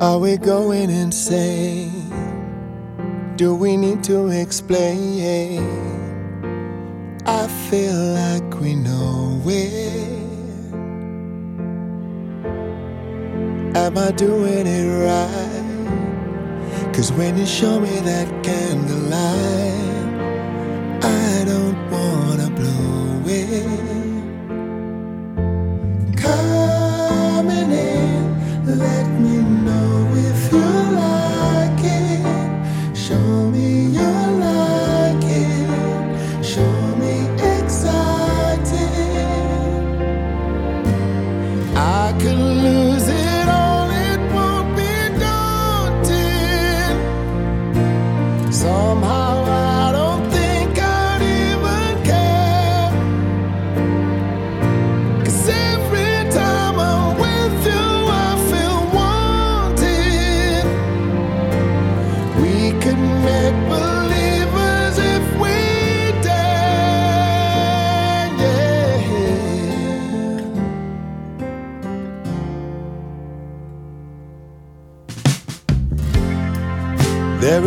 Are we going insane? Do we need to explain? I feel like we know it. Am I doing it right? Cause when you show me that candlelight, I don't.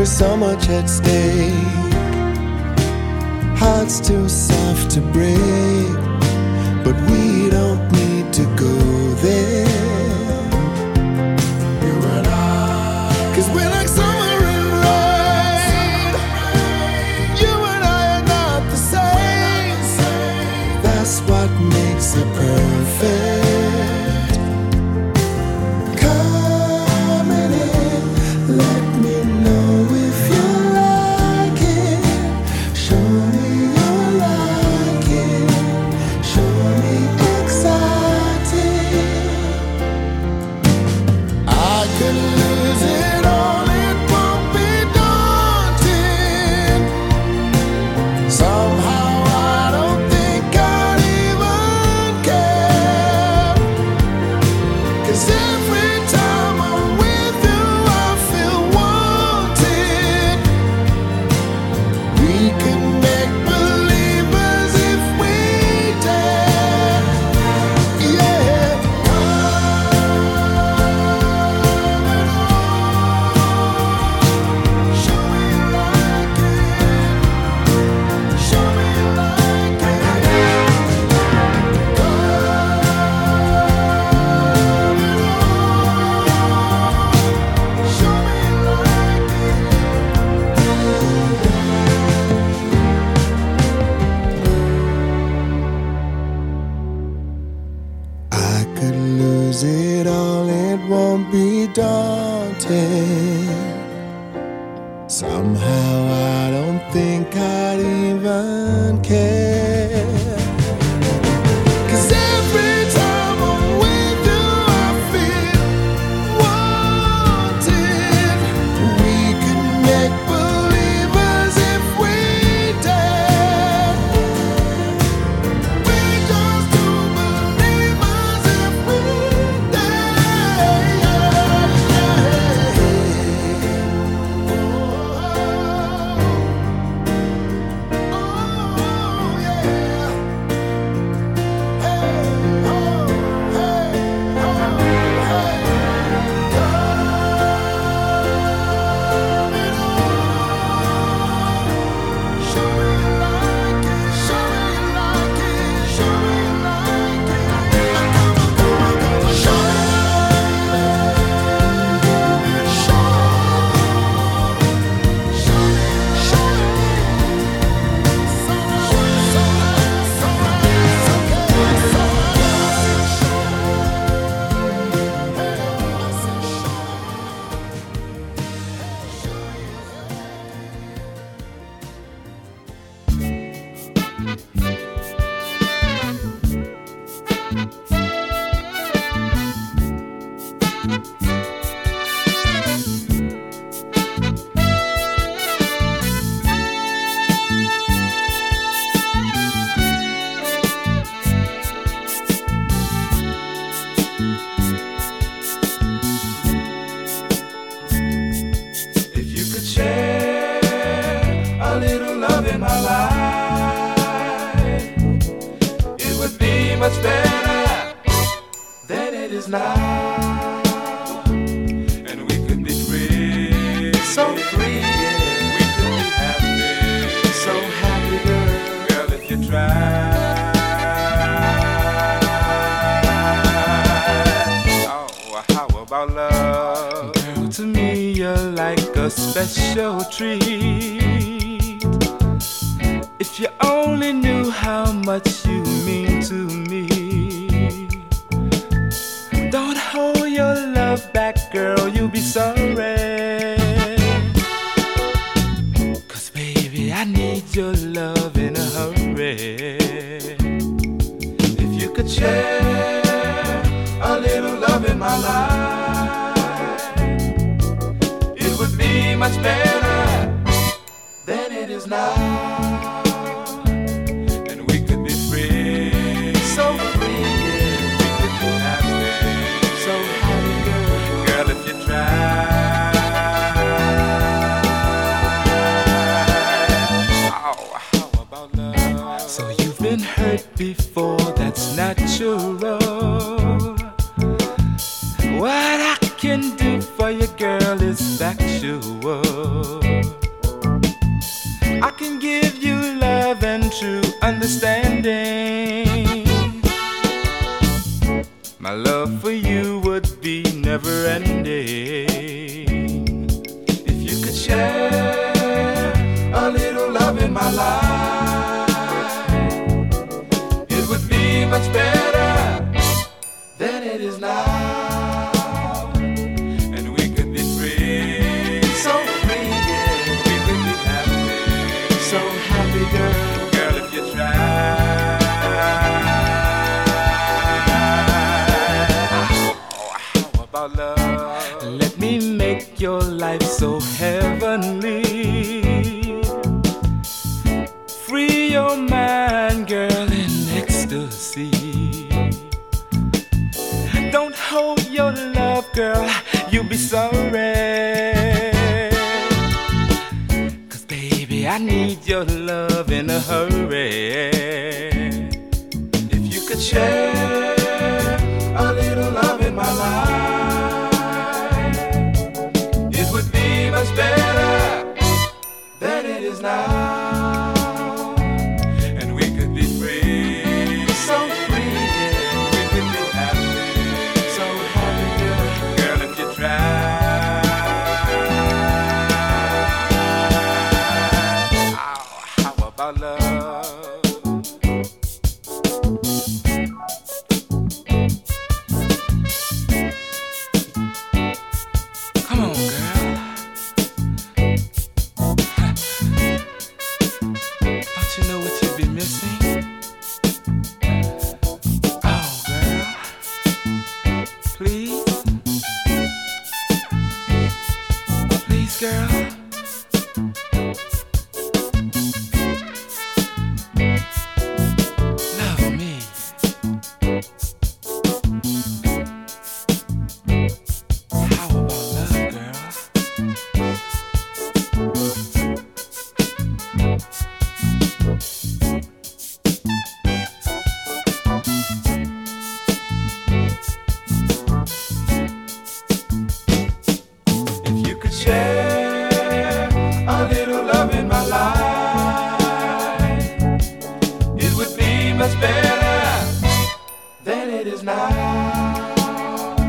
was so much at stake. Hearts too soft to break, but we don't need to go. Cause your love. a hurry. If you could share. now.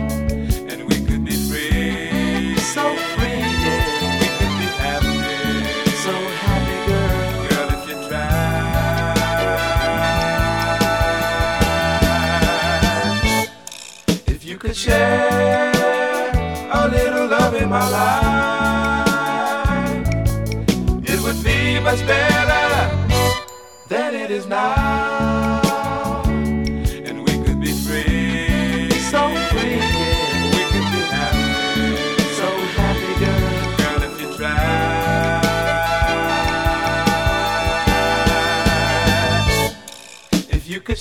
And we could be free. So free, yeah. We could be happy. So happy, girl. Girl, if you try. If you could share a little love in my life, it would be much better than it is now.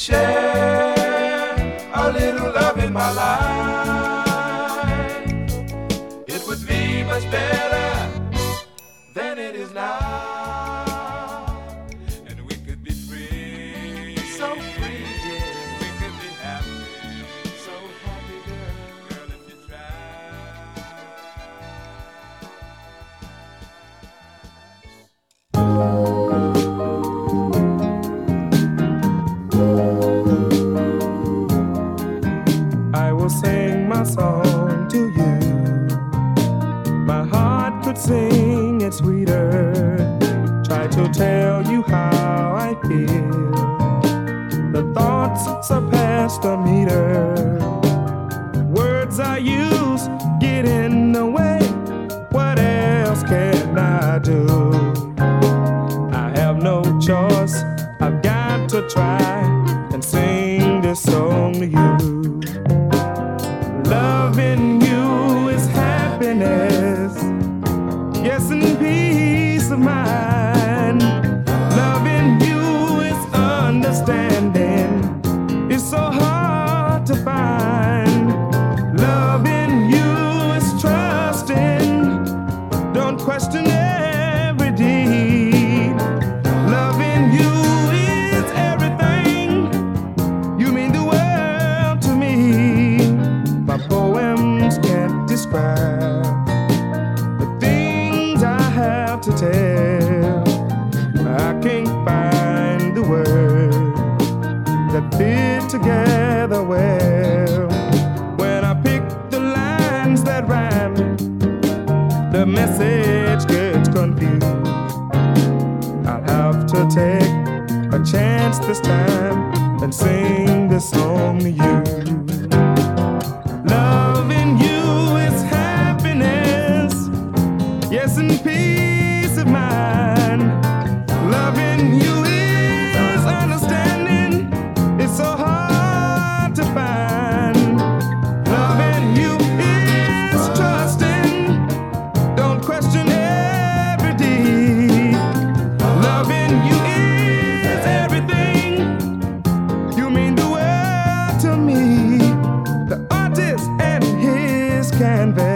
share a little love in my life. canvas.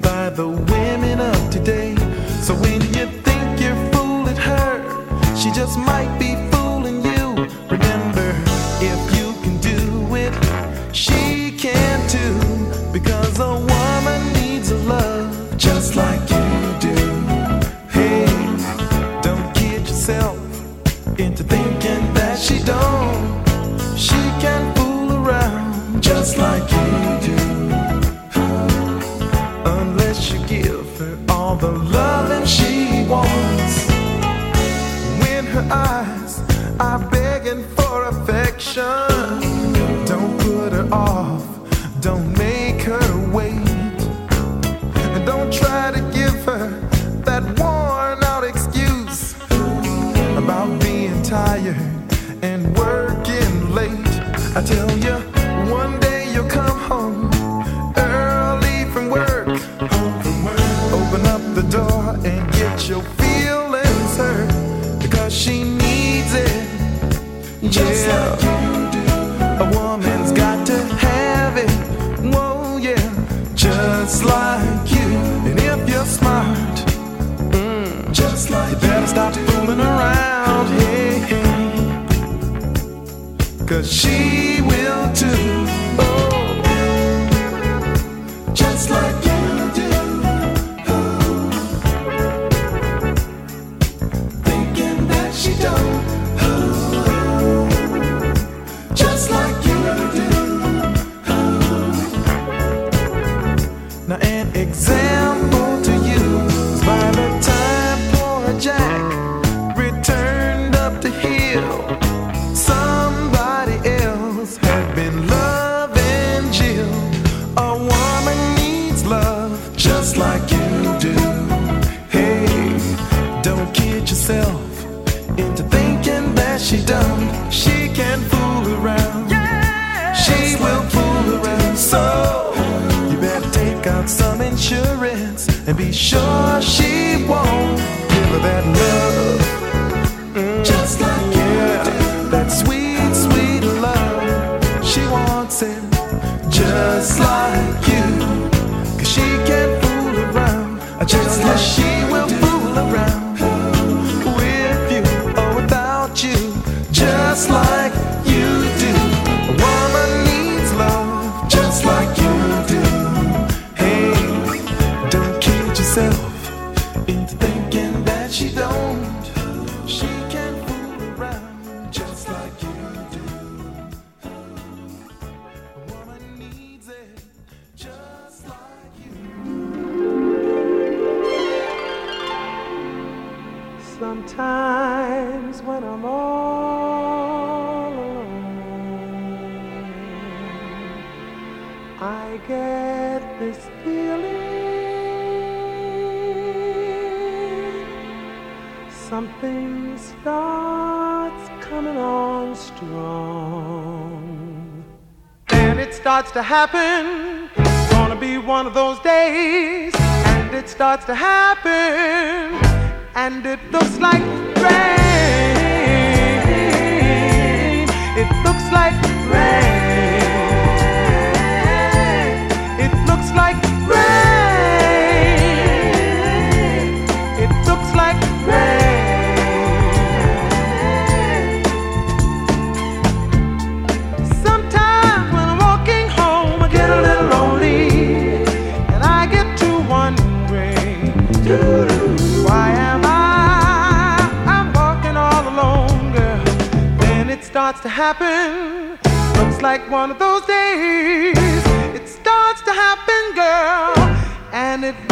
by the women of today. So when you think you're fooling her, she just might be Just yeah. Like out some insurance and be sure she won't give her that love. Mm, Just like yeah, that sweet, sweet love. She wants it. Just like to happen. It's gonna be one of those days, and it starts to happen, and it looks like rain. It looks like rain. It looks like starts to happen. Looks like one of those days. It starts to happen, girl, and it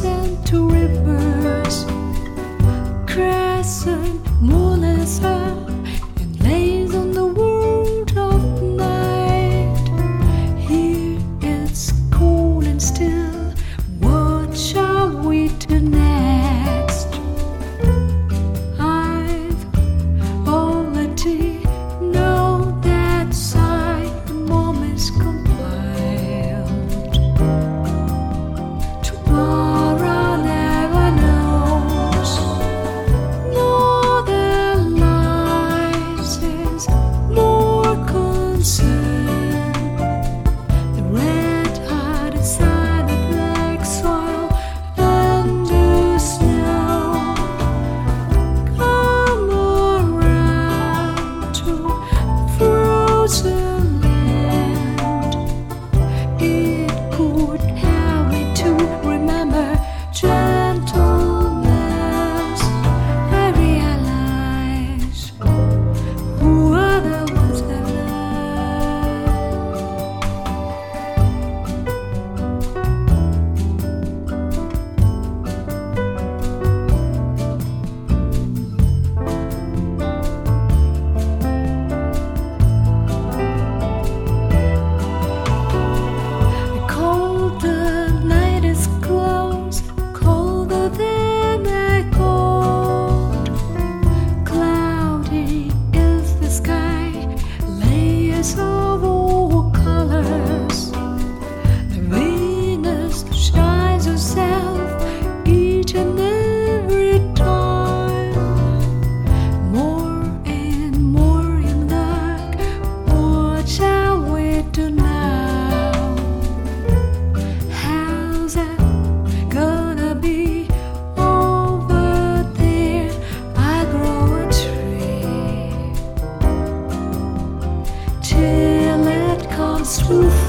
and to It's too